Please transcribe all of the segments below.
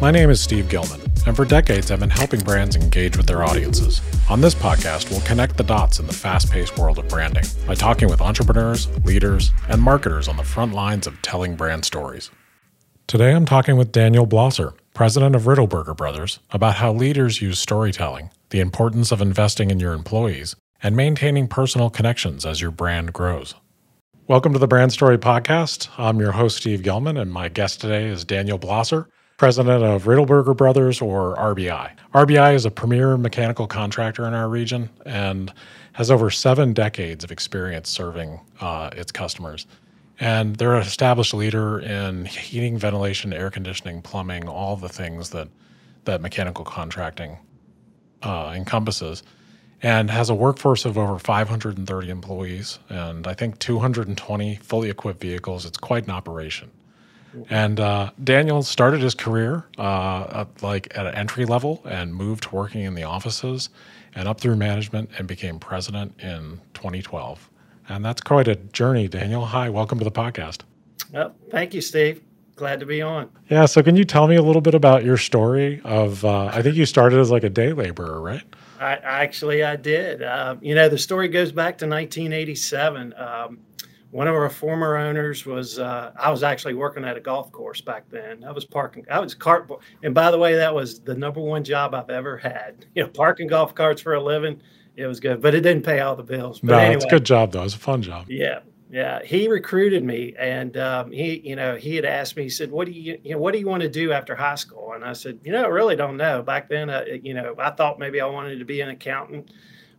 My name is Steve Gilman, and for decades I've been helping brands engage with their audiences. On this podcast, we'll connect the dots in the fast paced world of branding by talking with entrepreneurs, leaders, and marketers on the front lines of telling brand stories. Today I'm talking with Daniel Blosser, president of Riddleberger Brothers, about how leaders use storytelling, the importance of investing in your employees, and maintaining personal connections as your brand grows. Welcome to the Brand Story Podcast. I'm your host, Steve Gilman, and my guest today is Daniel Blosser, president of Riddleberger Brothers or RBI. RBI is a premier mechanical contractor in our region and has over seven decades of experience serving uh, its customers. And they're an established leader in heating, ventilation, air conditioning, plumbing, all the things that that mechanical contracting uh, encompasses and has a workforce of over 530 employees and I think 220 fully equipped vehicles. It's quite an operation. And uh, Daniel started his career uh, at, like at an entry level and moved to working in the offices and up through management and became president in 2012. And that's quite a journey, Daniel. Hi, welcome to the podcast. Well, thank you, Steve. Glad to be on. Yeah. So, can you tell me a little bit about your story? Of uh, I think you started as like a day laborer, right? I actually I did. Uh, you know, the story goes back to 1987. Um, one of our former owners was uh, I was actually working at a golf course back then. I was parking. I was cart. And by the way, that was the number one job I've ever had. You know, parking golf carts for a living. It was good, but it didn't pay all the bills. But no, anyway, it's a good job though. It's a fun job. Yeah, yeah. He recruited me, and um, he, you know, he had asked me. He said, "What do you, you know, what do you want to do after high school?" And I said, "You know, I really don't know." Back then, uh, you know, I thought maybe I wanted to be an accountant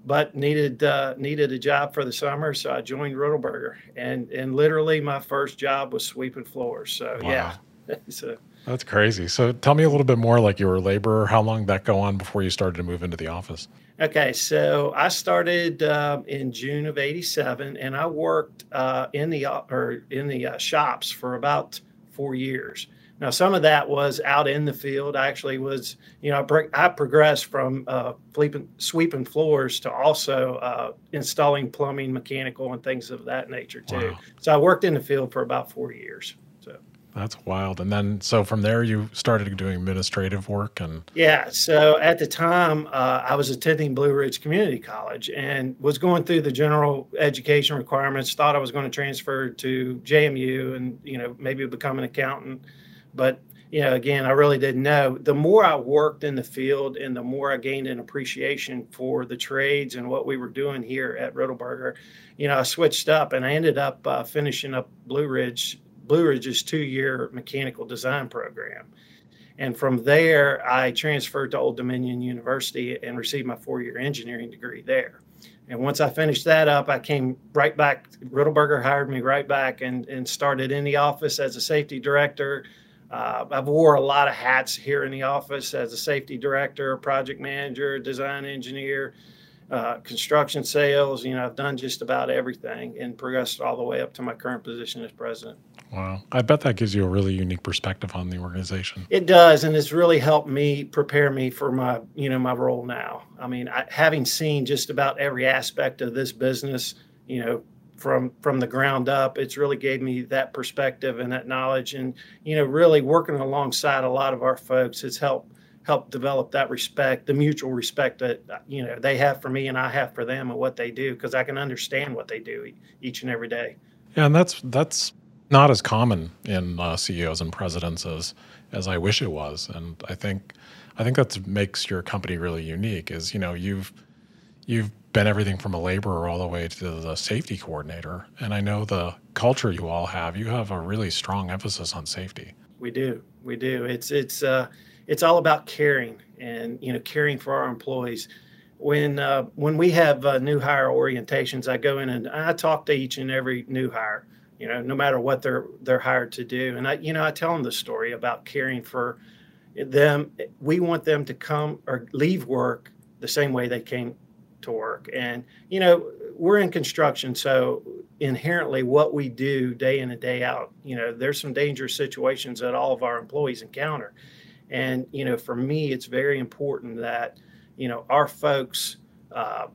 but needed uh, needed a job for the summer, so I joined Riddleberger, and and literally my first job was sweeping floors. So wow. yeah, so that's crazy. So tell me a little bit more. Like you were a laborer. How long did that go on before you started to move into the office? Okay, so I started uh, in June of '87, and I worked uh, in the or in the uh, shops for about four years. Now, some of that was out in the field. I actually was, you know, I progressed from uh, sweeping, sweeping floors to also uh, installing plumbing, mechanical, and things of that nature too. Wow. So I worked in the field for about four years. So that's wild. And then, so from there, you started doing administrative work and. Yeah. So at the time, uh, I was attending Blue Ridge Community College and was going through the general education requirements. Thought I was going to transfer to JMU and you know maybe become an accountant but you know, again, I really didn't know. The more I worked in the field and the more I gained an appreciation for the trades and what we were doing here at Riddleberger, you know, I switched up and I ended up uh, finishing up Blue Ridge, Blue Ridge's two year mechanical design program. And from there, I transferred to Old Dominion University and received my four year engineering degree there. And once I finished that up, I came right back. Riddleberger hired me right back and, and started in the office as a safety director uh, I've wore a lot of hats here in the office as a safety director, project manager, design engineer, uh, construction sales. You know, I've done just about everything and progressed all the way up to my current position as president. Wow. I bet that gives you a really unique perspective on the organization. It does. And it's really helped me prepare me for my, you know, my role now. I mean, I, having seen just about every aspect of this business, you know, from from the ground up it's really gave me that perspective and that knowledge. And you know really working alongside a lot of our folks has helped help develop that respect the mutual respect that you know they have for me and i have for them and what they do because i can understand what they do each and every day. Yeah and that's that's not as common in uh, ceos and presidents as as i wish it was. And i think i think that makes your company really unique is you know you've you've been everything from a laborer all the way to the safety coordinator. And I know the culture you all have, you have a really strong emphasis on safety. We do. We do. It's it's uh it's all about caring and you know caring for our employees. When uh, when we have uh, new hire orientations, I go in and I talk to each and every new hire. You know, no matter what they're they're hired to do, and I you know I tell them the story about caring for them. We want them to come or leave work the same way they came to work. And, you know, we're in construction, so inherently what we do day in and day out, you know, there's some dangerous situations that all of our employees encounter. And, you know, for me, it's very important that, you know, our folks uh,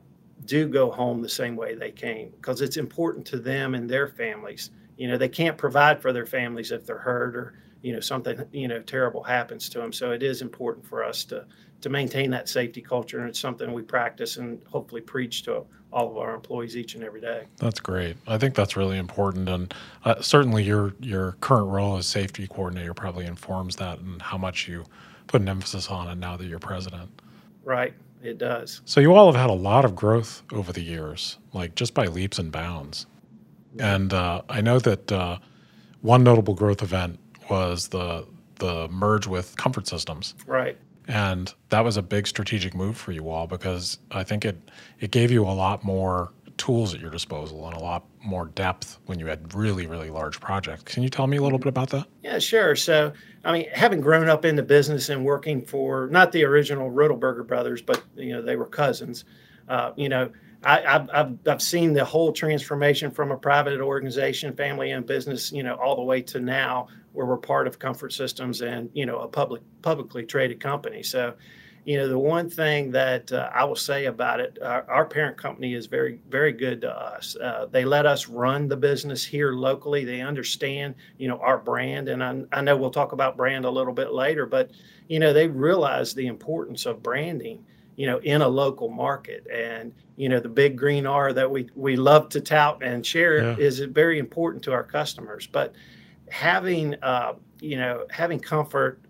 do go home the same way they came because it's important to them and their families. you know they can't provide for their families if they're hurt or you know something you know terrible happens to them. So it is important for us to to maintain that safety culture, and it's something we practice and hopefully preach to all of our employees each and every day. That's great. I think that's really important, and uh, certainly your your current role as safety coordinator probably informs that and how much you put an emphasis on it now that you're president. Right, it does. So you all have had a lot of growth over the years, like just by leaps and bounds. And uh, I know that uh, one notable growth event was the the merge with Comfort Systems. Right. And that was a big strategic move for you all because I think it it gave you a lot more tools at your disposal and a lot more depth when you had really really large projects. Can you tell me a little bit about that? Yeah, sure. So, I mean, having grown up in the business and working for not the original Riddleberger brothers, but you know they were cousins. Uh, you know, I, have I've, I've seen the whole transformation from a private organization, family owned business, you know, all the way to now where we're part of Comfort Systems and, you know, a public publicly traded company. So, you know, the one thing that uh, I will say about it, our, our, parent company is very, very good to us. Uh, they let us run the business here locally. They understand, you know, our brand. And I, I know we'll talk about brand a little bit later, but, you know, they realize the importance of branding you know, in a local market. And, you know, the big green R that we, we love to tout and share yeah. is very important to our customers. But having, uh, you know, having comfort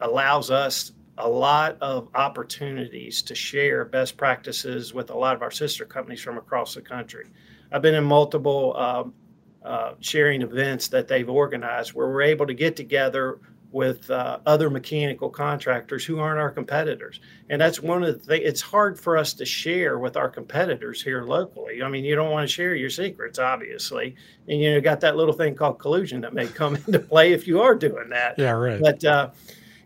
allows us a lot of opportunities to share best practices with a lot of our sister companies from across the country. I've been in multiple um, uh, sharing events that they've organized where we're able to get together with uh, other mechanical contractors who aren't our competitors. And that's one of the things, it's hard for us to share with our competitors here locally. I mean, you don't want to share your secrets, obviously. And you know, got that little thing called collusion that may come into play if you are doing that. Yeah, right. But, uh,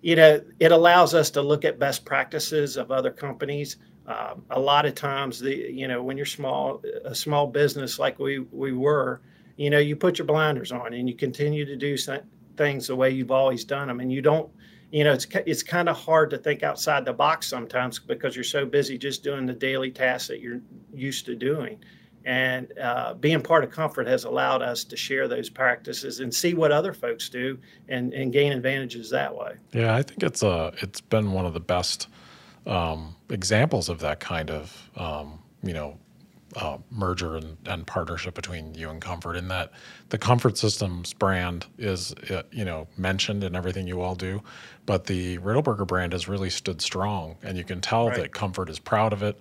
you know, it allows us to look at best practices of other companies. Um, a lot of times, the you know, when you're small, a small business like we we were, you know, you put your blinders on and you continue to do things the way you've always done them and you don't you know it's it's kind of hard to think outside the box sometimes because you're so busy just doing the daily tasks that you're used to doing. And uh, being part of comfort has allowed us to share those practices and see what other folks do and, and gain advantages that way. Yeah i think it's a uh, it's been one of the best um, examples of that kind of um, you know uh, merger and, and, partnership between you and Comfort in that the Comfort Systems brand is uh, you know mentioned in everything you all do, but the Riddleberger brand has really stood strong, and you can tell right. that Comfort is proud of it.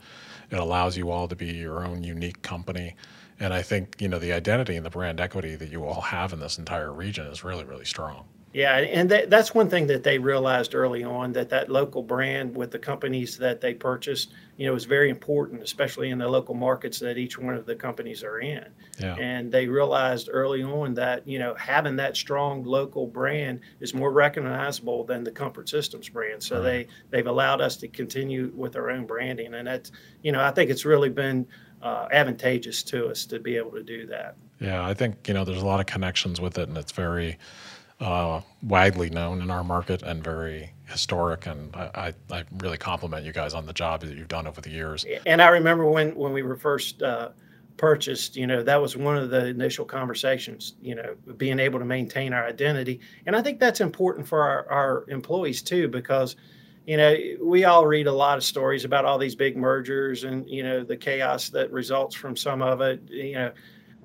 It allows you all to be your own unique company, and I think you know the identity and the brand equity that you all have in this entire region is really really strong. Yeah, and that, that's one thing that they realized early on that that local brand with the companies that they purchased, you know, is very important, especially in the local markets that each one of the companies are in. Yeah. And they realized early on that you know having that strong local brand is more recognizable than the Comfort Systems brand. So right. they they've allowed us to continue with our own branding, and that's you know I think it's really been uh, advantageous to us to be able to do that. Yeah, I think you know there's a lot of connections with it, and it's very uh, widely known in our market and very historic. And I, I, really compliment you guys on the job that you've done over the years. And I remember when, when we were first uh, purchased, you know, that was one of the initial conversations, you know, being able to maintain our identity. And I think that's important for our, our employees too, because, you know, we all read a lot of stories about all these big mergers and, you know, the chaos that results from some of it, you know,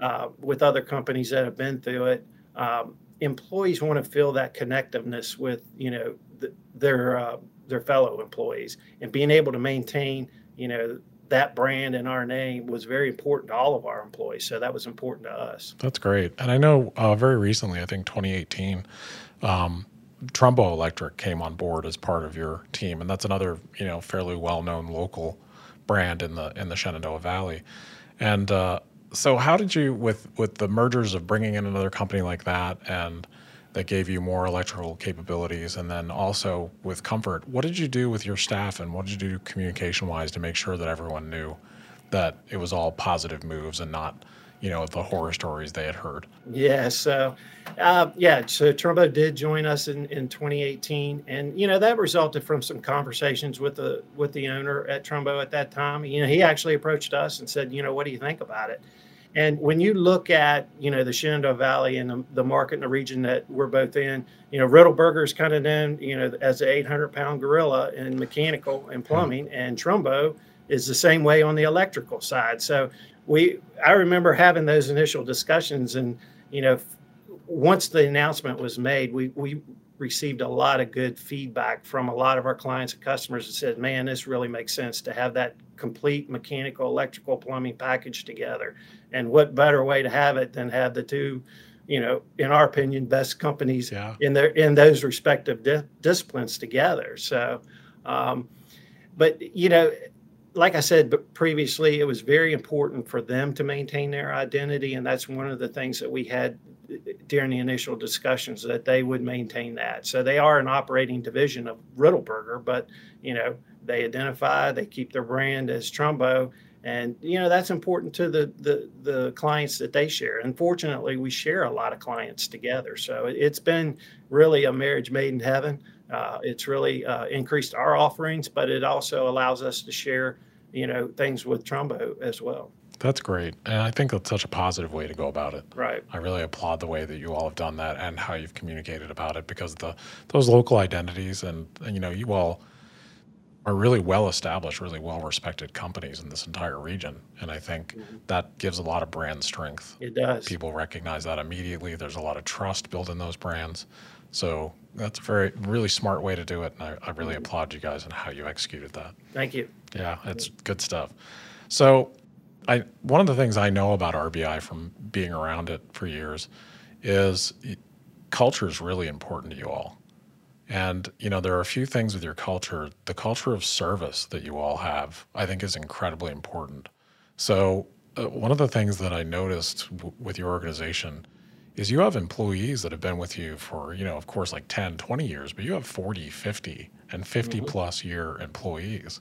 uh, with other companies that have been through it. Um, employees want to feel that connectiveness with you know the, their uh, their fellow employees. And being able to maintain you know that brand and our name was very important to all of our employees. So that was important to us. That's great. And i know uh, very recently i think 2018 um, trumbo electric came on board as part of your team. And that's another you know fairly well-known local brand in the in the shenandoah valley. And uh, so how did you with with the mergers of bringing in another company like that and that gave you more electrical capabilities and then also with comfort what did you do with your staff and what did you do communication wise to make sure that everyone knew that it was all positive moves and not you know the horror stories they had heard. Yeah so uh, yeah so trumbo did join us in, in 2018 and you know that resulted from some conversations with the with the owner at trumbo at that time. You know he actually approached us and said you know what do you think about it? And when you look at, you know, the Shenandoah Valley and the, the market in the region that we're both in, you know, Riddleberger is kind of known, you know, as an 800 pound gorilla in mechanical and plumbing, and Trumbo is the same way on the electrical side. So we, I remember having those initial discussions, and you know, once the announcement was made, we we received a lot of good feedback from a lot of our clients and customers that said, man, this really makes sense to have that complete mechanical, electrical, plumbing package together. And what better way to have it than have the two, you know, in our opinion, best companies yeah. in their in those respective di- disciplines together. So, um, but you know, like I said previously, it was very important for them to maintain their identity, and that's one of the things that we had uh, during the initial discussions that they would maintain that. So they are an operating division of Riddleberger, but you know they identify, they keep their brand as Trumbo, and you know that's important to the the the clients that they share. Unfortunately, we share a lot of clients together, so it's been really a marriage made in heaven. Uh, it's really uh, increased our offerings, but it also allows us to share you know things with Trumbo as well. That's great. And I think that's such a positive way to go about it. Right. I really applaud the way that you all have done that and how you've communicated about it because the those local identities and, and you know, you all are really well established, really well respected companies in this entire region. And I think mm-hmm. that gives a lot of brand strength. It does. People recognize that immediately. There's a lot of trust built in those brands. So that's a very, really smart way to do it. And I, I really applaud you guys and how you executed that. Thank you. Yeah, it's good stuff. So I one of the things I know about RBI from being around it for years is culture is really important to you all. And you know, there are a few things with your culture. The culture of service that you all have, I think, is incredibly important. So, uh, one of the things that I noticed w- with your organization is you have employees that have been with you for, you know, of course, like 10, 20 years, but you have 40, 50, and 50 mm-hmm. plus year employees.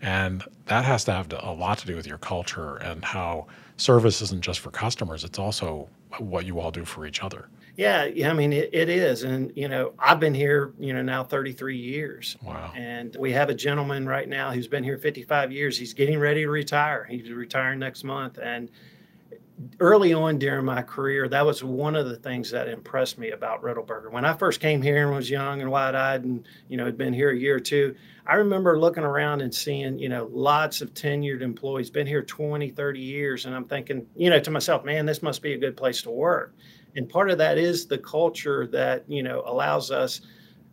And that has to have a lot to do with your culture and how service isn't just for customers, it's also what you all do for each other. Yeah, yeah, I mean it, it is, and you know I've been here, you know, now 33 years. Wow. And we have a gentleman right now who's been here 55 years. He's getting ready to retire. He's retiring next month, and early on during my career, that was one of the things that impressed me about Riddleberger. When I first came here and was young and wide-eyed, and you know had been here a year or two, I remember looking around and seeing you know lots of tenured employees, been here 20, 30 years, and I'm thinking, you know, to myself, man, this must be a good place to work. And part of that is the culture that you know allows us.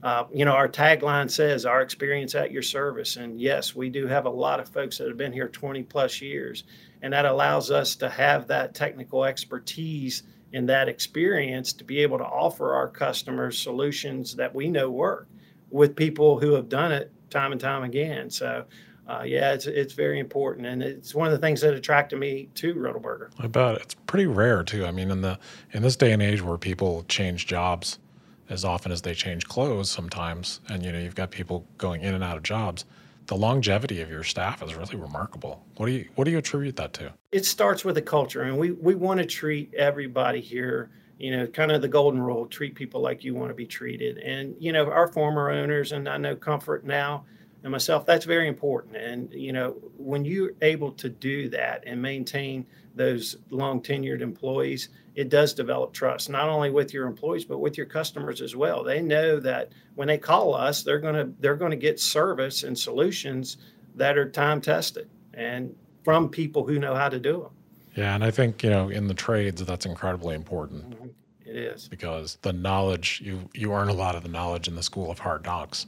Uh, you know, our tagline says our experience at your service. And yes, we do have a lot of folks that have been here 20 plus years and that allows us to have that technical expertise and that experience to be able to offer our customers solutions that we know work with people who have done it time and time again. So, uh, yeah, it's it's very important, and it's one of the things that attracted me to Riddleberger. I bet it's pretty rare too. I mean, in the in this day and age where people change jobs as often as they change clothes, sometimes, and you know, you've got people going in and out of jobs the longevity of your staff is really remarkable. What do you what do you attribute that to? It starts with the culture, and we we want to treat everybody here. You know, kind of the golden rule: treat people like you want to be treated. And you know, our former owners, and I know Comfort now, and myself, that's very important. And you know, when you're able to do that and maintain those long tenured employees, it does develop trust not only with your employees but with your customers as well. They know that when they call us, they're gonna they're gonna get service and solutions that are time tested and from people who know how to do them. Yeah, and I think you know in the trades that's incredibly important. Mm-hmm. It is because the knowledge you you earn a lot of the knowledge in the school of hard knocks.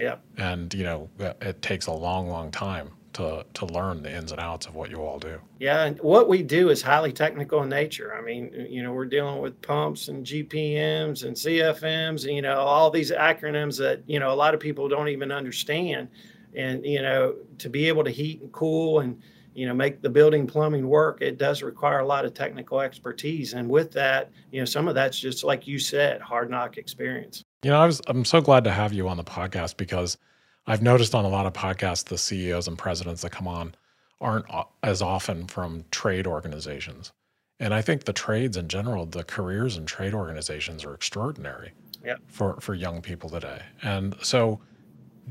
Yeah, and you know it takes a long, long time to to learn the ins and outs of what you all do. Yeah, and what we do is highly technical in nature. I mean, you know, we're dealing with pumps and GPMs and CFMs, and you know, all these acronyms that you know a lot of people don't even understand. And you know, to be able to heat and cool and you know make the building plumbing work, it does require a lot of technical expertise. And with that, you know, some of that's just like you said, hard knock experience. You know, I was I'm so glad to have you on the podcast because I've noticed on a lot of podcasts, the CEOs and presidents that come on aren't as often from trade organizations. And I think the trades in general, the careers in trade organizations are extraordinary yep. for, for young people today. And so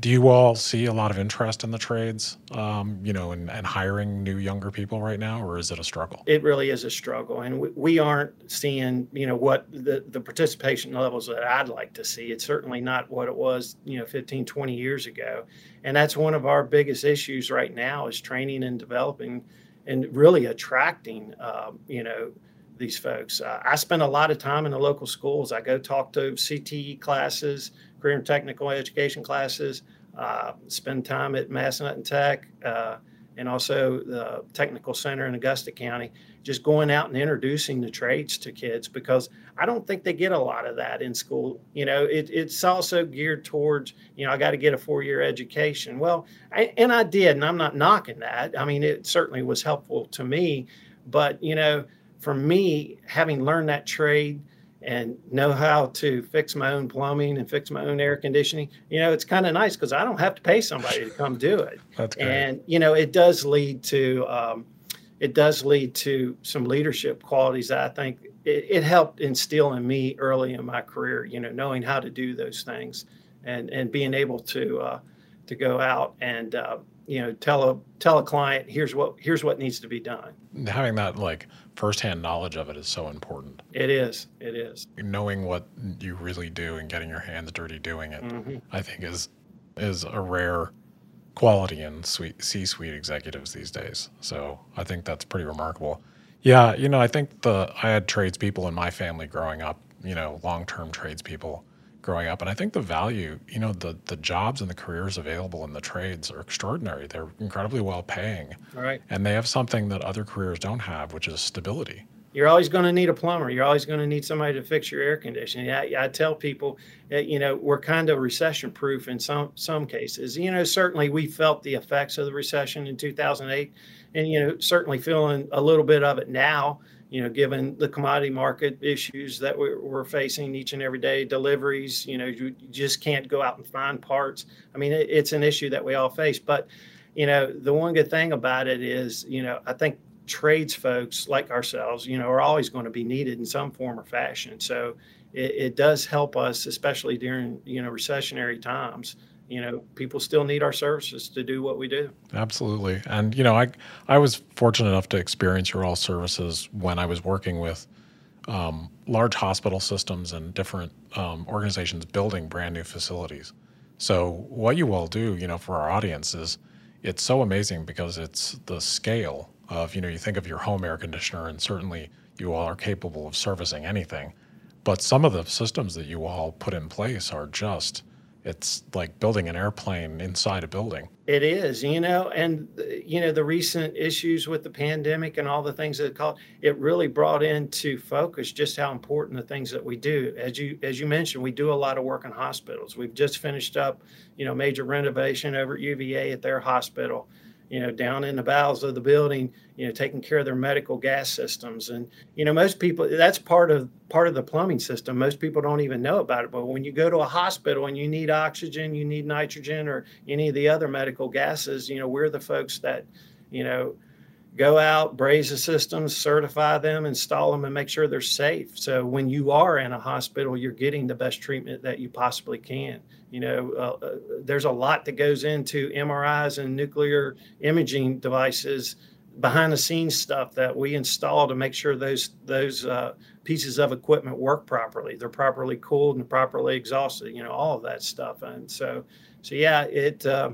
Do you all see a lot of interest in the trades, um, you know, and, and hiring new younger people right now, or is it a struggle? It really is a struggle, and we, we aren't seeing, you know, what the, the participation levels that I'd like to see. It's certainly not what it was, you know, 15, 20 years ago, and that's one of our biggest issues right now is training and developing, and really attracting, um, you know, these folks. Uh, I spend a lot of time in the local schools. I go talk to CTE classes career and technical education classes, uh, spend time at Massanutten Tech, uh, and also the Technical Center in Augusta County, just going out and introducing the trades to kids because I don't think they get a lot of that in school. You know, it, it's also geared towards, you know, I got to get a four year education. Well, I, and I did, and I'm not knocking that. I mean, it certainly was helpful to me. But, you know, for me, having learned that trade, and know how to fix my own plumbing and fix my own air conditioning, you know, it's kind of nice because I don't have to pay somebody to come do it. That's great. And you know, it does lead to um, it does lead to some leadership qualities that I think it, it, helped instill in me early in my career. You know, knowing how to do those things and and being able to uh, to go out and uh, you know tell a tell a client here's what here's what needs to be done. Having that like firsthand knowledge of it is so important. It is it is. Knowing what you really do and getting your hands dirty doing it mm-hmm. i think is is a rare quality in c-suite executives these days. So i think that's pretty remarkable. Yeah you know i think the i had tradespeople in my family growing up you know long-term tradespeople growing up. And I think the value, you know, the the jobs and the careers available in the trades are extraordinary. They're incredibly well paying. Right. And they have something that other careers don't have, which is stability. You're always going to need a plumber. You're always going to need somebody to fix your air conditioning. I, I tell people, you know, we're kind of recession proof in some some cases. You know, certainly we felt the effects of the recession in 2008, and you know, certainly feeling a little bit of it now you know, given the commodity market issues that we're, facing each and every day, deliveries, you know, you just can't go out and find parts. I mean, it's an issue that we all face. But, you know, the one good thing about it is, you know, I think trades folks like ourselves, you know, are always going to be needed in some form or fashion. So it, it does help us, especially during, you know, recessionary times. You know people still need our services to do what we do. Absolutely. And you know i i was fortunate enough to experience your all services when i was working with um, large hospital systems and different um, organizations building brand new facilities. So what you all do you know for our audience is it's so amazing because it's the scale of you know you think of your home air conditioner and certainly you all are capable of servicing anything but some of the systems that you all put in place are just it's like building an airplane inside a building. It is, you know, and you know the recent issues with the pandemic and all the things that it called it really brought into focus just how important the things that we do. As you as you mentioned, we do a lot of work in hospitals. We've just finished up, you know, major renovation over at UVA at their hospital you know, down in the bowels of the building, you know, taking care of their medical gas systems. And, you know, most people, that's part of part of the plumbing system. Most people don't even know about it. But when you go to a hospital and you need oxygen, you need nitrogen or any of the other medical gases, you know, we're the folks that, you know, go out, braze the systems, certify them, install them, and make sure they're safe. So when you are in a hospital, you're getting the best treatment that you possibly can. You know, uh, uh, there's a lot that goes into MRIs and nuclear imaging devices, behind the scenes stuff that we install to make sure those those uh, pieces of equipment work properly. They're properly cooled and properly exhausted. You know, all of that stuff. And so, so yeah, it. Uh,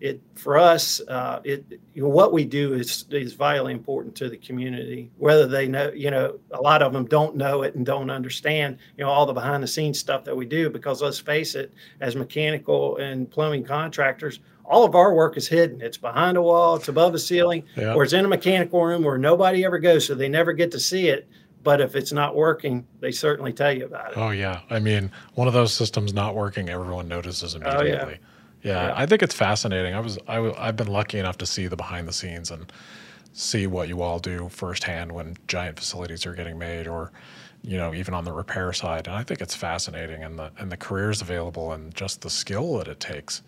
it for us uh, it you know, what we do is is vitally important to the community whether they know you know a lot of them don't know it and don't understand you know all the behind the scenes stuff that we do because let's face it as mechanical and plumbing contractors all of our work is hidden it's behind a wall it's above a ceiling yeah. or it's in a mechanical room where nobody ever goes so they never get to see it but if it's not working, they certainly tell you about it. Oh yeah, I mean, one of those systems not working, everyone notices immediately. Oh, yeah. Yeah, I think it's fascinating. I was I, I've been lucky enough to see the behind the scenes and see what you all do firsthand when giant facilities are getting made or you know even on the repair side and i think it's fascinating and the and the careers available and just the skill that it takes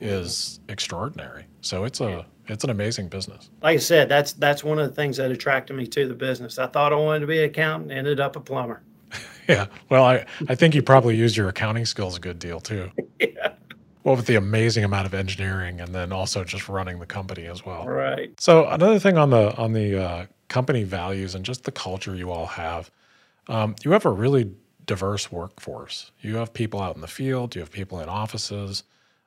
mm-hmm. is extraordinary. So it's a it's an amazing business. Like i said that's that's one of the things that attracted me to the business. I thought i wanted to be an accountant ended up a plumber. Yeah well i i think you probably used your accounting skills a good deal too. Yeah Well, with the amazing amount of engineering and then also just running the company as well. Right. So another thing on the on the uh, company values and just the culture you all have, um, you have a really diverse workforce. You have people out in the field. You have people in offices.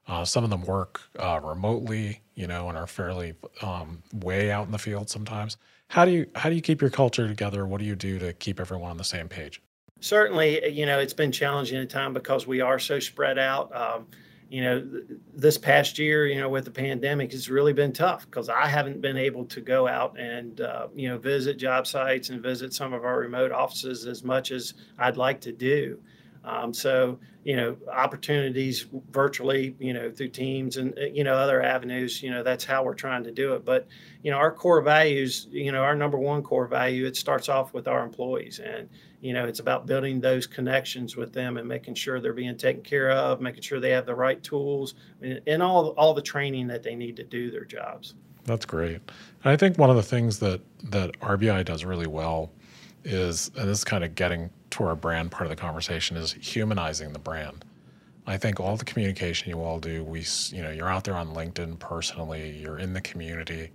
Uh, some of them work uh, remotely, you know, and are fairly um, way out in the field sometimes. How do you how do you keep your culture together? What do you do to keep everyone on the same page? Certainly, you know, it's been challenging at time because we are so spread out. Um, you know, this past year, you know, with the pandemic, it's really been tough because I haven't been able to go out and, uh, you know, visit job sites and visit some of our remote offices as much as I'd like to do. Um, so, you know, opportunities virtually, you know, through teams and, uh, you know, other avenues, you know, that's how we're trying to do it. But, you know, our core values, you know, our number one core value, it starts off with our employees. And, you know it's about building those connections with them and making sure they're being taken care of making sure they have the right tools and all all the training that they need to do their jobs that's great and i think one of the things that that rbi does really well is and this is kind of getting to our brand part of the conversation is humanizing the brand i think all the communication you all do we you know you're out there on linkedin personally you're in the community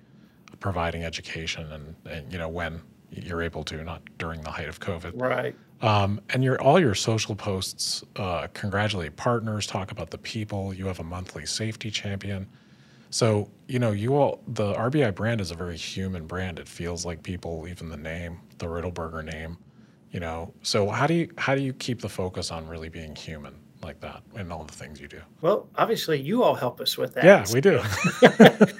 providing education and, and you know when you're able to, not during the height of COVID. Right. Um, and your all your social posts uh, congratulate partners, talk about the people. You have a monthly safety champion. So you know, you all the RBI brand is a very human brand. It feels like people, even the name, the Riddleberger name. You know, so how do you how do you keep the focus on really being human like that in all the things you do? Well, obviously, you all help us with that. Yeah, we do.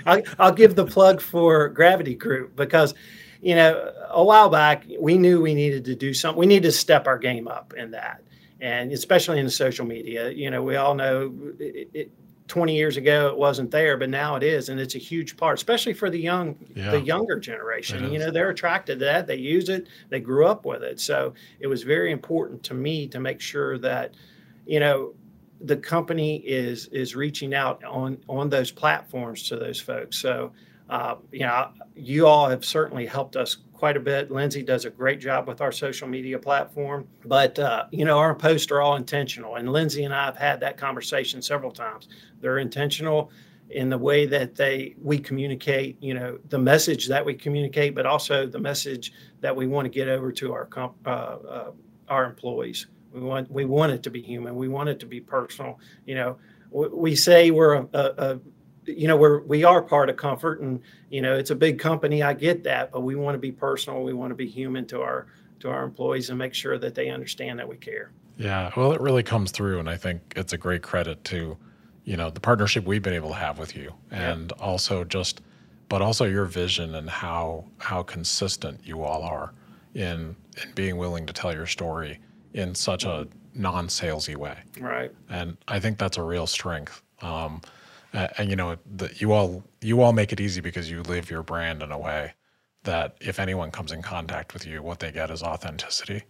I'll, I'll give the plug for Gravity Group because you know, a while back, we knew we needed to do something. We needed to step our game up in that, and especially in the social media. You know, we all know it, it, 20 years ago it wasn't there, but now it is, and it's a huge part, especially for the young, yeah. the younger generation. You know, they're attracted to that. They use it. They grew up with it. So it was very important to me to make sure that, you know, the company is is reaching out on on those platforms to those folks. So uh, you know, you all have certainly helped us quite a bit. Lindsay does a great job with our social media platform, but uh, you know, our posts are all intentional, and Lindsay and I have had that conversation several times. They're intentional in the way that they we communicate you know the message that we communicate but also the message that we want to get over to our uh, uh, our employees. We want we want it to be human. We want it to be personal. You know we, say we're a, a, you know we're we are part of comfort and you know it's a big company. I get that but we want to be personal. We want to be human to our to our employees and make sure that they understand that we care. Yeah. Well it really comes through and i think it's a great credit to you know the partnership we've been able to have with you. And yeah. also just but also your vision and how how consistent you all are in in being willing to tell your story in such a non-salesy way. Right. And i think that's a real strength. Um, uh, and you know the, you all you all make it easy because you live your brand in a way that if anyone comes in contact with you, what they get is authenticity.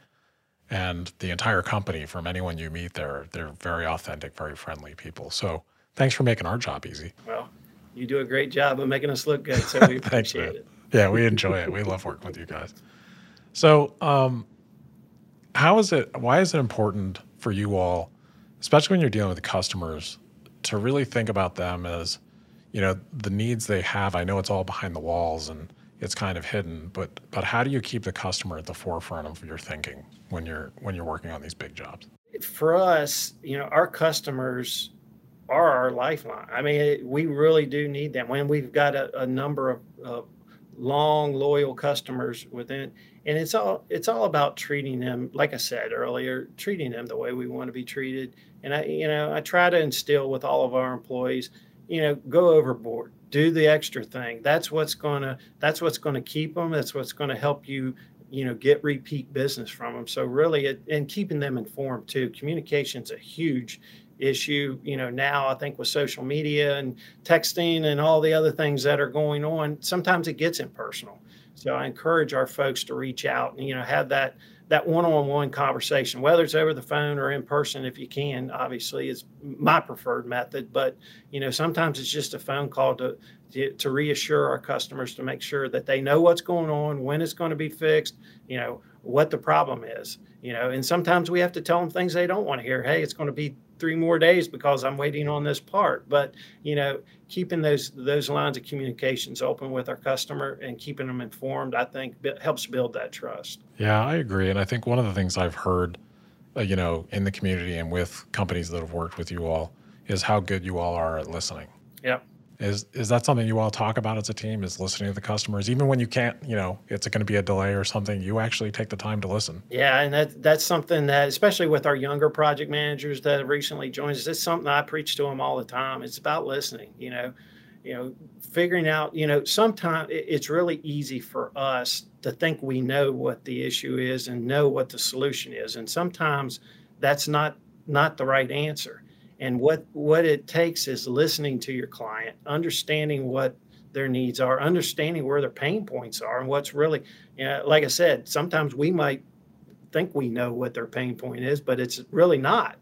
And the entire company, from anyone you meet there, they're very authentic, very friendly people. So thanks for making our job easy. Well, you do a great job of making us look good, so we appreciate it. Yeah, we enjoy it. We love working with you guys. So, um, how is it? Why is it important for you all, especially when you're dealing with customers, to really think about them as, you know, the needs they have. I know it's all behind the walls and it's kind of hidden, but but how do you keep the customer at the forefront of your thinking when you're when you're working on these big jobs? For us, you know, our customers are our lifeline. I mean, it, we really do need them. When we've got a, a number of, of long loyal customers within and it's all it's all about treating them like i said earlier treating them the way we want to be treated. And i you know i try to instill with all of our employees you know go overboard do the extra thing. That's what's going to that's what's going to keep them that's what's going to help you you know get repeat business from them so really it, and keeping them informed too. Communication's a huge issue you know now i think with social media and texting and all the other things that are going on sometimes it gets impersonal so i encourage our folks to reach out and you know have that that one-on-one conversation whether it's over the phone or in person if you can obviously is my preferred method but you know sometimes it's just a phone call to to, to reassure our customers to make sure that they know what's going on when it's going to be fixed you know what the problem is, you know, and sometimes we have to tell them things they don't want to hear. Hey, it's going to be three more days because I'm waiting on this part. But you know, keeping those those lines of communications open with our customer and keeping them informed, I think helps build that trust. Yeah, I agree, and I think one of the things I've heard, uh, you know, in the community and with companies that have worked with you all is how good you all are at listening. Yeah. Is is that something you all talk about as a team? Is listening to the customers, even when you can't, you know, it's going to be a delay or something. You actually take the time to listen. Yeah, and that that's something that, especially with our younger project managers that recently joined us, it's something I preach to them all the time. It's about listening. You know, you know, figuring out. You know, sometimes it's really easy for us to think we know what the issue is and know what the solution is, and sometimes that's not not the right answer and what what it takes is listening to your client, understanding what their needs are, understanding where their pain points are, and what's really, you know, like I said, sometimes we might think we know what their pain point is, but it's really not.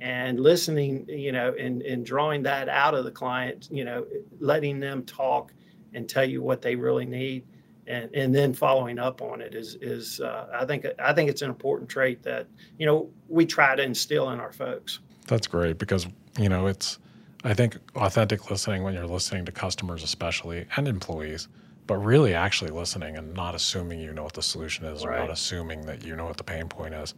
And listening, you know, and, and drawing that out of the client, you know, letting them talk and tell you what they really need, and, and then following up on it is is uh, I think I think it's an important trait that you know we try to instill in our folks. That's great because, you know, it's, I think authentic listening when you're listening to customers, especially and employees, but really actually listening and not assuming you know what the solution is right. or not assuming that you know what the pain point is.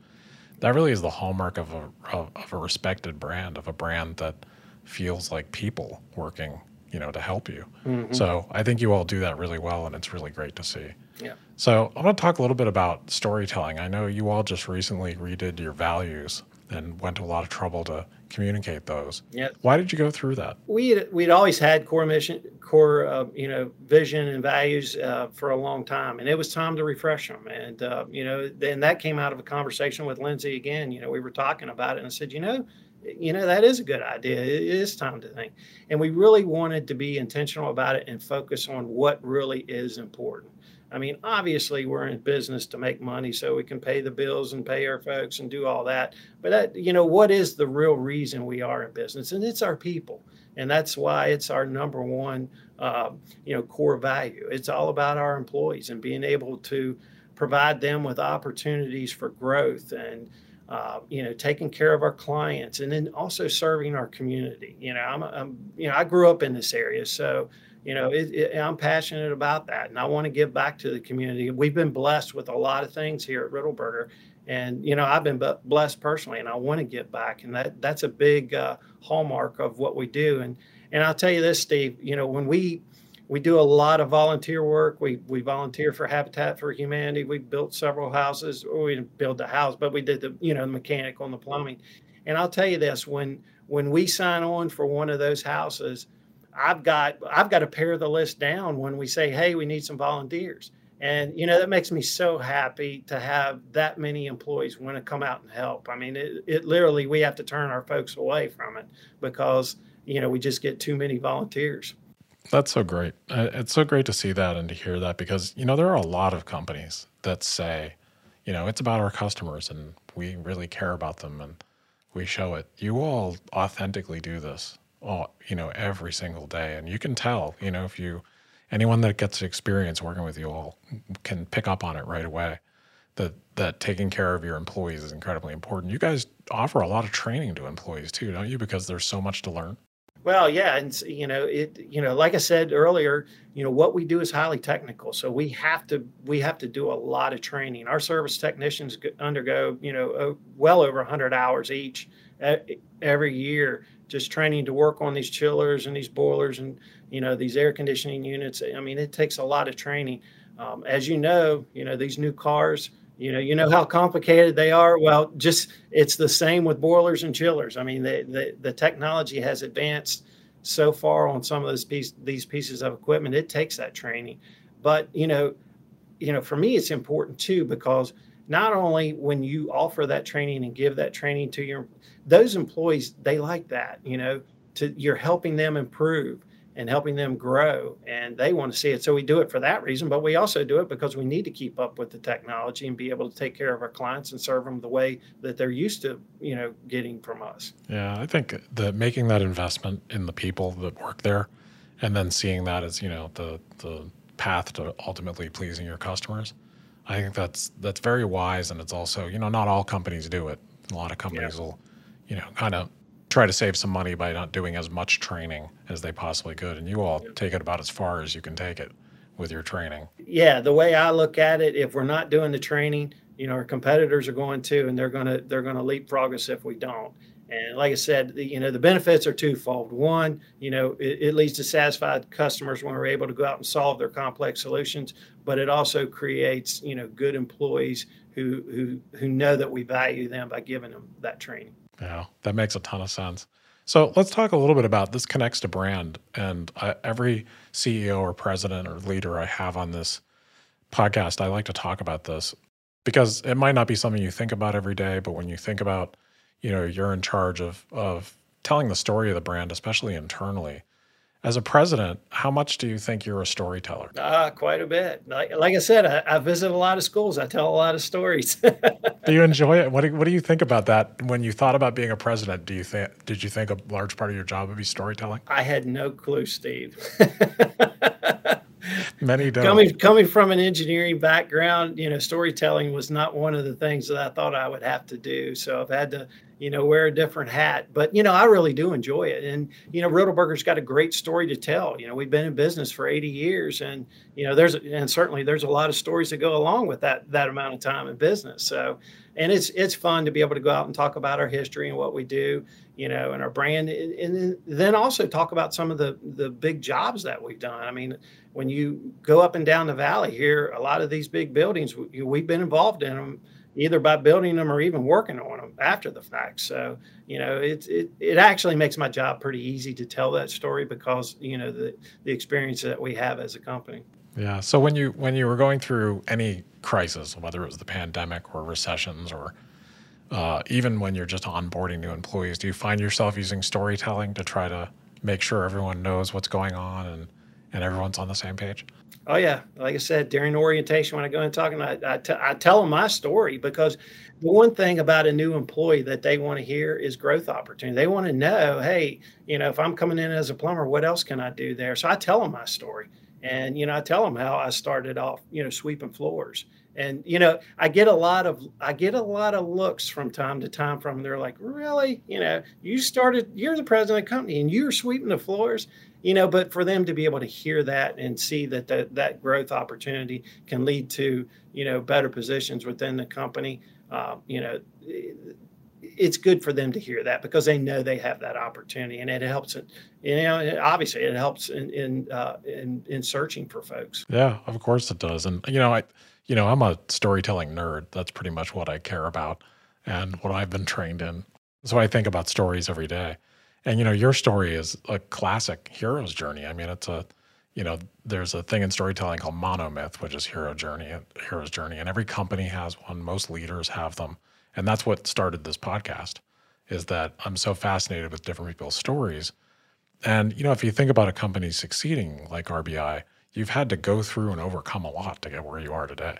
That really is the hallmark of a, of, of a respected brand, of a brand that feels like people working, you know, to help you. Mm-hmm. So I think you all do that really well, and it's really great to see. Yeah. So I want to talk a little bit about storytelling. I know you all just recently redid your values and went to a lot of trouble to communicate those. Yeah. Why did you go through that? We we'd always had core mission, core uh, you know vision and values uh, for a long time, and it was time to refresh them. And uh, you know, then that came out of a conversation with Lindsay again. You know, we were talking about it, and I said, you know. You know that is a good idea. It is time to think, and we really wanted to be intentional about it and focus on what really is important. I mean, obviously, we're in business to make money so we can pay the bills and pay our folks and do all that. But that, you know, what is the real reason we are in business? And it's our people, and that's why it's our number one, uh, you know, core value. It's all about our employees and being able to provide them with opportunities for growth and uh, you know, taking care of our clients, and then also serving our community. You know, I'm, I'm, you know, I grew up in this area, so you know, it, it, I'm passionate about that, and I want to give back to the community. We've been blessed with a lot of things here at Riddleberger, and you know, I've been blessed personally, and I want to give back, and that that's a big uh, hallmark of what we do. And and I'll tell you this, Steve. You know, when we we do a lot of volunteer work. We we volunteer for Habitat for Humanity. We built several houses. Or we didn't build the house, but we did the you know the mechanical and the plumbing. And I'll tell you this: when when we sign on for one of those houses I've got I've got to pare the list down when we say, hey, we need some volunteers. And you know that makes me so happy to have that many employees want to come out and help. I mean, it, it literally we have to turn our folks away from it because you know we just get too many volunteers. That's so great. It's so great to see that and to hear that because you know there are a lot of companies that say, you know, it's about our customers and we really care about them and we show it. You all authentically do this all you know every single day. And you can tell you know if you anyone that gets experience working with you all can pick up on it right away. That that taking care of your employees is incredibly important. You guys offer a lot of training to employees too don't you? Because there's so much to learn. Well yeah and you know it you know like i said earlier you know what we do is highly technical. So we have to we have to do a lot of training. Our service technicians undergo you know well over 100 hours each every year just training to work on these chillers and these boilers and you know these air conditioning units. I mean it takes a lot of training. Um, as you know you know these new cars you know you know how complicated they are? Well just it's the same with boilers and chillers. I mean the, the, the technology has advanced so far on some of those piece, these pieces of equipment. It takes that training. But you know you know for me it's important too because not only when you offer that training and give that training to your those employees they like that you know to you're helping them improve and helping them grow and they want to see it. So we do it for that reason but we also do it because we need to keep up with the technology and be able to take care of our clients and serve them the way that they're used to you know getting from us. Yeah i think that making that investment in the people that work there and then seeing that as you know the the path to ultimately pleasing your customers I think that's that's very wise, and it's also you know not all companies do it. A lot of companies yeah. will, you know, kind of try to save some money by not doing as much training as they possibly could, and you all take it about as far as you can take it with your training. Yeah, the way I look at it, if we're not doing the training, you know, our competitors are going to, and they're gonna they're gonna leapfrog us if we don't. And like I said, the, you know, the benefits are twofold. One, you know, it, it, leads to satisfied customers when we're able to go out and solve their complex solutions, but it also creates, you know, good employees who who who know that we value them by giving them that training. Yeah, that makes a ton of sense. So let's talk a little bit about this connects to brand. And every CEO or president or leader I have on this podcast, I like to talk about this because it might not be something you think about every day, but when you think about you know you're in charge of of telling the story of the brand, especially internally. As a president, how much do you think you're a storyteller? Uh, quite a bit. Like, like I said, I, I, visit a lot of schools. I tell a lot of stories. do you enjoy it? What do, what do you think about that? When you thought about being a president, do you think did you think a large part of your job would be storytelling? I had no clue, Steve. Many don't. Coming coming from an engineering background, you know, storytelling was not one of the things that I thought I would have to do. So I've had to, you know, wear a different hat. But you know, I really do enjoy it. And you know, Riddleberger's got a great story to tell. You know, we've been in business for 80 years, and you know, there's and certainly there's a lot of stories that go along with that that amount of time in business. So, and it's it's fun to be able to go out and talk about our history and what we do you know, and our brand, and then also talk about some of the the big jobs that we've done. I mean, when you go up and down the valley here, a lot of these big buildings, we've been involved in them either by building them or even working on them after the fact. So, you know, it, it, it actually makes my job pretty easy to tell that story because, you know, the, the experience that we have as a company. Yeah. So when you, when you were going through any crisis, whether it was the pandemic or recessions or uh, even when you're just onboarding new employees, do you find yourself using storytelling to try to make sure everyone knows what's going on and and everyone's on the same page? Oh yeah, like I said during orientation when I go in talking, I, I, t- I tell them my story because the one thing about a new employee that they want to hear is growth opportunity. They want to know, hey, you know, if I'm coming in as a plumber, what else can I do there? So I tell them my story, and you know, I tell them how I started off, you know, sweeping floors, and you know, I get a lot of I get a lot of looks from time to time from them. They're like, really, you know, you started, you're the president of the company, and you're sweeping the floors? You know but for them to be able to hear that and see that that, that growth opportunity can lead to you know better positions within the company uh, you know it's good for them to hear that because they know they have that opportunity and it helps it you know obviously it helps in in, uh, in in searching for folks. Yeah of course it does. And you know i you know i'm a storytelling nerd that's pretty much what i care about and what i've been trained in so i think about stories every day and you know, your story is a classic hero's journey. I mean, it's a you know, there's a thing in storytelling called monomyth, which is hero journey, hero's journey, and every company has one. Most leaders have them, and that's what started this podcast. Is that I'm so fascinated with different people's stories, and you know, if you think about a company succeeding like RBI, you've had to go through and overcome a lot to get where you are today,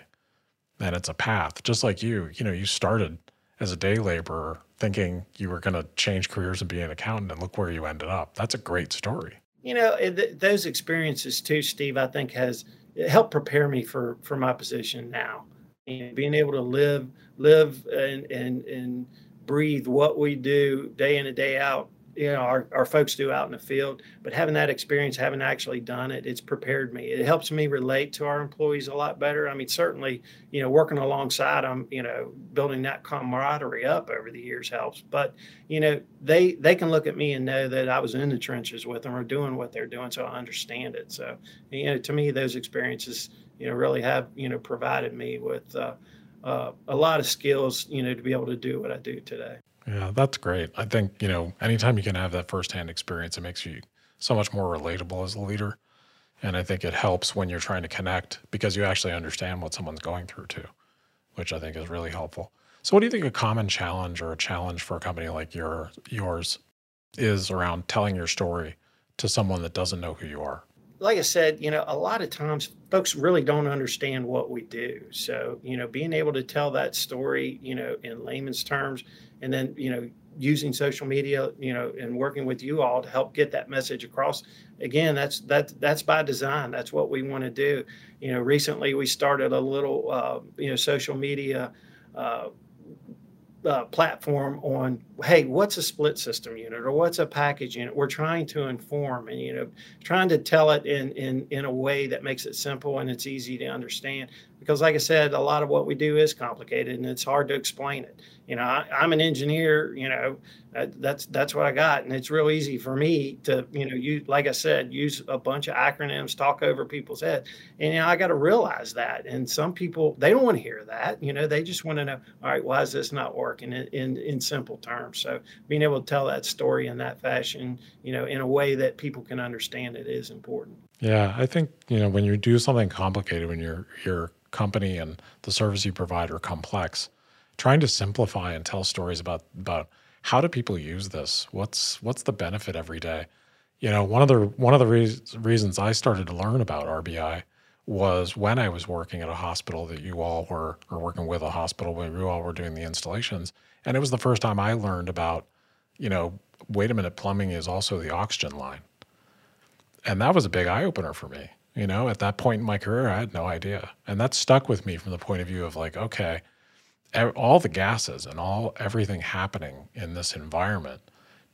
and it's a path. Just like you, you know, you started as a day laborer thinking you were going to change careers and be an accountant and look where you ended up. That's a great story. You know, th- those experiences too, Steve, I think has helped prepare me for, for my position now. And being able to live, live and, and, and breathe what we do day in and day out you know our, our folks do out in the field but having that experience having actually done it it's prepared me. It helps me relate to our employees a lot better. I mean certainly you know working alongside them you know building that camaraderie up over the years helps but you know they they can look at me and know that i was in the trenches with them or doing what they're doing so i understand it. So you know to me those experiences you know really have you know provided me with uh, uh, a lot of skills you know to be able to do what i do today yeah, that's great. I think, you know, anytime you can have that firsthand experience, it makes you so much more relatable as a leader. And I think it helps when you're trying to connect because you actually understand what someone's going through too, which I think is really helpful. So, what do you think a common challenge or a challenge for a company like your yours is around telling your story to someone that doesn't know who you are? Like I said, you know, a lot of times folks really don't understand what we do. So, you know, being able to tell that story, you know, in layman's terms, and then you know using social media, you know, and working with you all to help get that message across. Again, that's that that's by design. That's what we want to do. You know, recently we started a little, uh, you know, social media. Uh, uh, platform on hey what's a split system unit or what's a package unit we're trying to inform and you know trying to tell it in in in a way that makes it simple and it's easy to understand because like i said a lot of what we do is complicated and it's hard to explain it. You know I, am an engineer you know that's that's what i got. And it's real easy for me to you know you like i said use a bunch of acronyms talk over people's head. And you know, i got to realize that. And some people they don't want to hear that. You know they just want to know all right why is this not working? In, in in simple terms. So being able to tell that story in that fashion you know in a way that people can understand it is important yeah i think you know when you do something complicated when your your company and the service you provide are complex trying to simplify and tell stories about about how do people use this? What's what's the benefit every day? You know, one of the one of the re- reasons I started to learn about RBI was when I was working at a hospital that you all were or working with a hospital where you all were doing the installations, and it was the first time I learned about, you know, wait a minute, plumbing is also the oxygen line, and that was a big eye opener for me. You know, at that point in my career, I had no idea, and that stuck with me from the point of view of like, okay, all the gases and all everything happening in this environment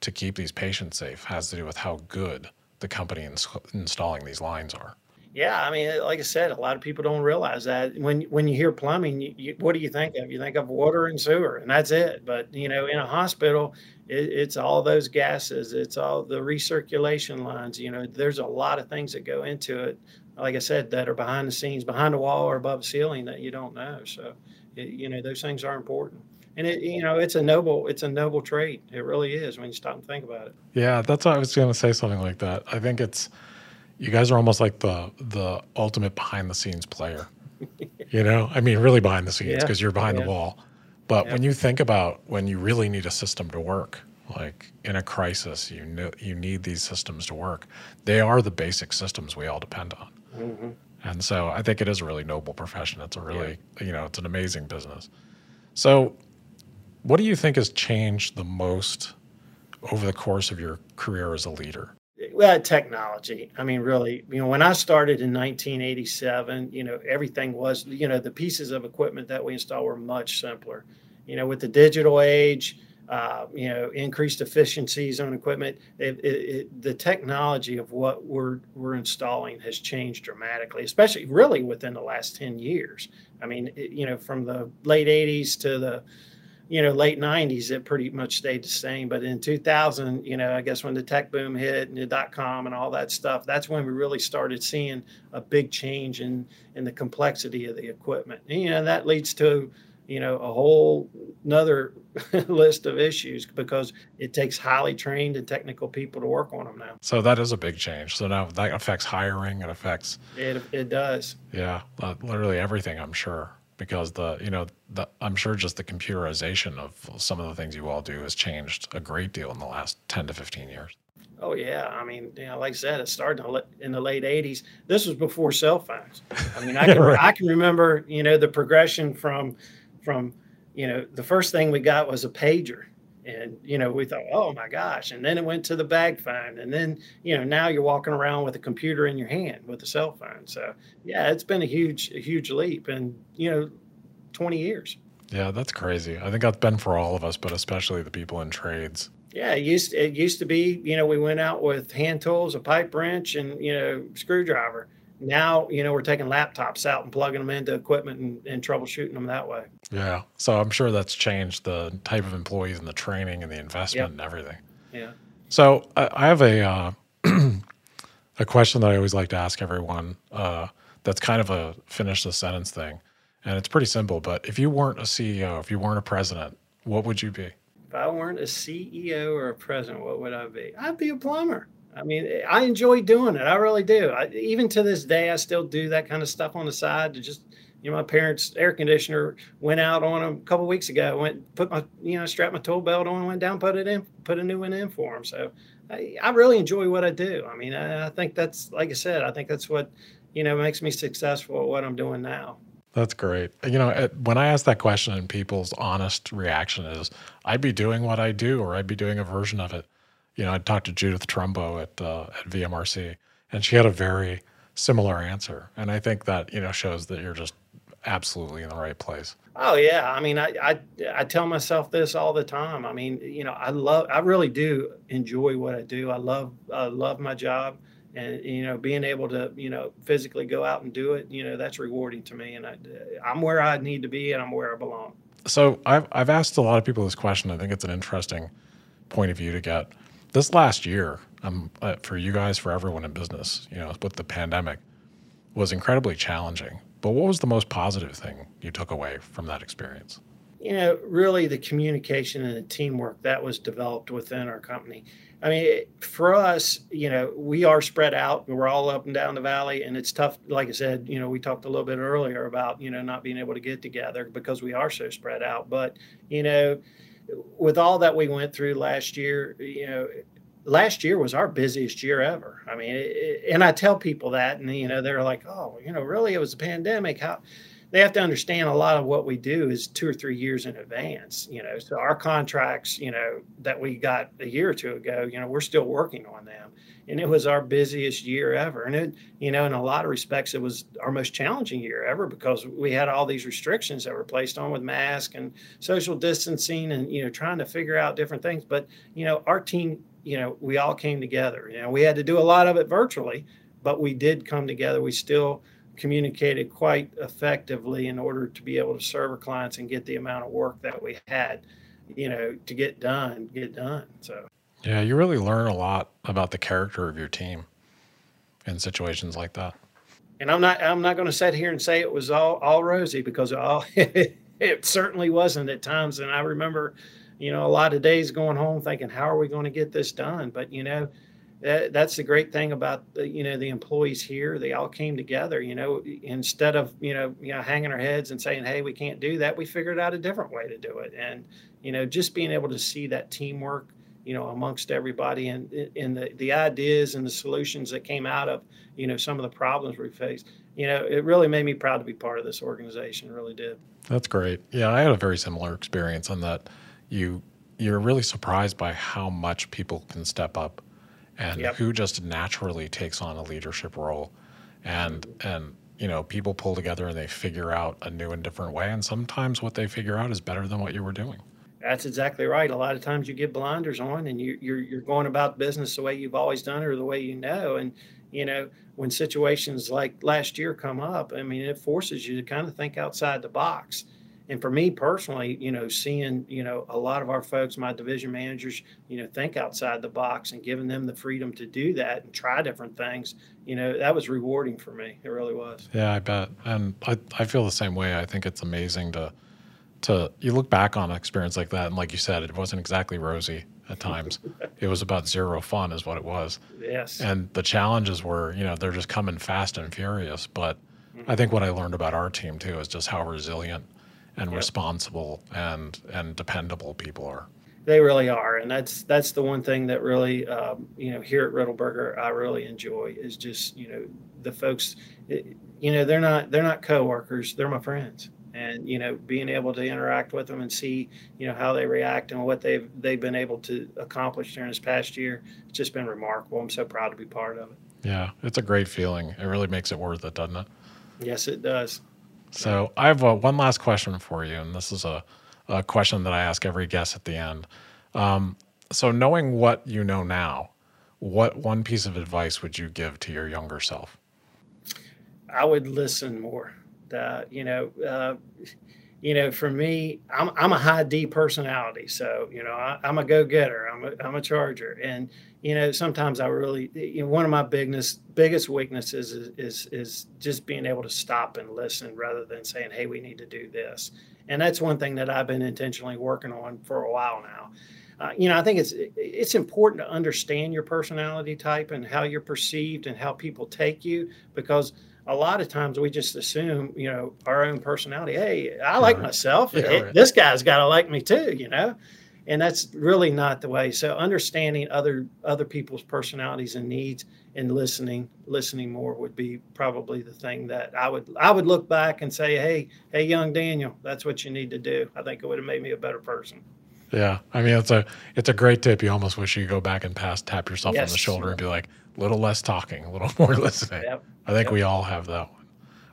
to keep these patients safe has to do with how good the company ins- installing these lines are. Yeah, I mean, like I said, a lot of people don't realize that when when you hear plumbing, you, you, what do you think of? You think of water and sewer, and that's it. But you know, in a hospital, it, it's all those gases, it's all the recirculation lines. You know, there's a lot of things that go into it. Like I said, that are behind the scenes, behind the wall or above the ceiling that you don't know. So it, you know, those things are important. And it, you know, it's a noble, it's a noble trait. It really is when you stop and think about it. Yeah, that's why I was going to say something like that. I think it's, you guys are almost like the the ultimate behind the scenes player. you know, I mean, really behind the scenes because yeah. you're behind yeah. the wall. But yeah. when you think about when you really need a system to work, like in a crisis, you know, you need these systems to work. They are the basic systems we all depend on. Mm-hmm. And so I think it is a really noble profession. It's a really, yeah. you know, it's an amazing business. So, what do you think has changed the most over the course of your career as a leader? Well, technology. I mean, really, you know, when I started in 1987, you know, everything was, you know, the pieces of equipment that we install were much simpler. You know, with the digital age, uh, you know, increased efficiencies on equipment. It, it, it, the technology of what we're we're installing has changed dramatically, especially really within the last ten years. I mean, you know, from the late '80s to the you know late 90s it pretty much stayed the same. But in 2000 you know i guess when the tech boom hit and the dot com and all that stuff that's when we really started seeing a big change in in the complexity of the equipment. And, you know that leads to you know a whole another list of issues because it takes highly trained and technical people to work on them now. So that is a big change. So now that affects hiring it affects it, it does. Yeah uh, literally everything i'm sure because the you know the, i'm sure just the computerization of some of the things you all do has changed a great deal in the last 10 to 15 years Oh yeah, I mean, you know, like I said, it started in the late '80s. This was before cell phones. I mean, I can right. I can remember, you know, the progression from from you know the first thing we got was a pager and you know we thought oh my gosh and then it went to the bag phone and then you know now you're walking around with a computer in your hand with a cell phone so yeah it's been a huge a huge leap and you know 20 years. Yeah that's crazy. I think that's been for all of us but especially the people in trades. Yeah it used it used to be you know we went out with hand tools a pipe wrench and you know screwdriver now you know we're taking laptops out and plugging them into equipment and, and, troubleshooting them that way. Yeah. So i'm sure that's changed the type of employees and the training and the investment yep. and everything. Yeah. So i, I have a uh, a question that i always like to ask everyone uh, that's kind of a finish the sentence thing. And it's pretty simple but if you weren't a ceo if you weren't a president what would you be? If i weren't a ceo or a president what would i be? I'd be a plumber I mean, I enjoy doing it. I really do. I, even to this day, I still do that kind of stuff on the side to just, you know, my parents' air conditioner went out on them a couple weeks ago. Went, put my, you know, strapped my tool belt on, went down, put it in, put a new one in for them. So I, I really enjoy what I do. I mean, I, I think that's, like I said, I think that's what, you know, makes me successful at what I'm doing now. That's great. You know, when I ask that question, and people's honest reaction is, "I'd be doing what I do, or I'd be doing a version of it." You know, I talked to Judith Trumbo at uh, at VMRC, and she had a very similar answer. And I think that you know shows that you're just absolutely in the right place. Oh yeah, I mean, I, I I tell myself this all the time. I mean, you know, I love, I really do enjoy what I do. I love, I love my job, and you know, being able to, you know, physically go out and do it, you know, that's rewarding to me. And I, I'm where I need to be, and I'm where I belong. So I've I've asked a lot of people this question. I think it's an interesting point of view to get. This last year, um, uh, for you guys, for everyone in business, you know, with the pandemic, was incredibly challenging but what was the most positive thing you took away from that experience? You know, really the communication and the teamwork that was developed within our company. I mean, for us, you know, we are spread out. We're all up and down the valley, and it's tough. Like I said, you know, we talked a little bit earlier about you know not being able to get together because we are so spread out. But you know, with all that we went through last year, you know, last year was our busiest year ever. I mean, it, and I tell people that, and you know, they're like, "Oh, you know, really? It was a pandemic." How they have to understand a lot of what we do is two or three years in advance. You know, so our contracts, you know, that we got a year or two ago, you know, we're still working on them, and it was our busiest year ever. And it, you know, in a lot of respects, it was our most challenging year ever because we had all these restrictions that were placed on with mask and social distancing, and you know, trying to figure out different things. But you know, our team you know, we all came together. You know, we had to do a lot of it virtually, but we did come together. We still communicated quite effectively in order to be able to serve our clients and get the amount of work that we had, you know, to get done, get done. So, yeah, you really learn a lot about the character of your team in situations like that. And I'm not, I'm not going to sit here and say it was all, all rosy because all, it certainly wasn't at times. And I remember, you know, a lot of days going home thinking, how are we going to get this done? But, you know, that, that's the great thing about the, you know, the employees here. They all came together, you know, instead of, you know, you know, hanging our heads and saying, hey, we can't do that. We figured out a different way to do it. And, you know, just being able to see that teamwork, you know, amongst everybody and, and the, the ideas and the solutions that came out of, you know, some of the problems we faced, you know, it really made me proud to be part of this organization. Really did. That's great. Yeah. I had a very similar experience on that you you're really surprised by how much people can step up and yep. who just naturally takes on a leadership role. And and you know people pull together and they figure out a new and different way. And sometimes what they figure out is better than what you were doing. That's exactly right. A lot of times you get blinders on and you, you're you're going about business the way you've always done it or the way you know. And you know when situations like last year come up i mean it forces you to kind of think outside the box and for me personally, you know, seeing, you know, a lot of our folks, my division managers, you know, think outside the box and giving them the freedom to do that and try different things, you know, that was rewarding for me. It really was. Yeah, I bet. And I, I feel the same way. I think it's amazing to, to, you look back on an experience like that. And like you said, it wasn't exactly rosy at times. it was about zero fun is what it was. Yes. And the challenges were, you know, they're just coming fast and furious. But mm-hmm. I think what I learned about our team too is just how resilient and yep. responsible and and dependable people are. They really are, and that's that's the one thing that really um, you know here at Riddleberger I really enjoy is just you know the folks, it, you know they're not they're not coworkers, they're my friends, and you know being able to interact with them and see you know how they react and what they've they've been able to accomplish during this past year, it's just been remarkable. I'm so proud to be part of it. Yeah, it's a great feeling. It really makes it worth it, doesn't it? Yes, it does. So I have uh, one last question for you, and this is a, a, question that I ask every guest at the end. Um, so, knowing what you know now, what one piece of advice would you give to your younger self? I would listen more. Uh, you know, uh, you know, for me, I'm I'm a high D personality, so you know, I, am a go getter. I'm a I'm a charger, and you know, sometimes I really, you know, one of my biggest biggest weaknesses is, is is just being able to stop and listen rather than saying, "Hey, we need to do this." And that's one thing that I've been intentionally working on for a while now. Uh, you know, I think it's it's important to understand your personality type and how you're perceived and how people take you because a lot of times we just assume, you know, our own personality. Hey, I like right. myself. Yeah, right. This guy's got to like me too, you know and that's really not the way. So understanding other other people's personalities and needs and listening listening more would be probably the thing that I would I would look back and say, hey hey young Daniel, that's what you need to do. I think it would have made me a better person. Yeah, I mean it's a it's a great tip. You almost wish you could go back and pass tap yourself yes. on the shoulder and be like, a little less talking, a little more listening. Yep. I think yep. we all have that one.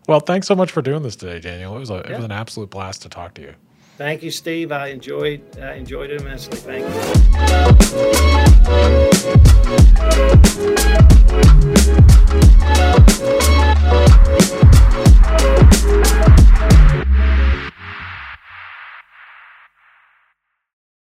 Well, thanks so much for doing this today, Daniel. It was a, yep. it was an absolute blast to talk to you. Thank you, Steve. I enjoyed I enjoyed it immensely. Thank you.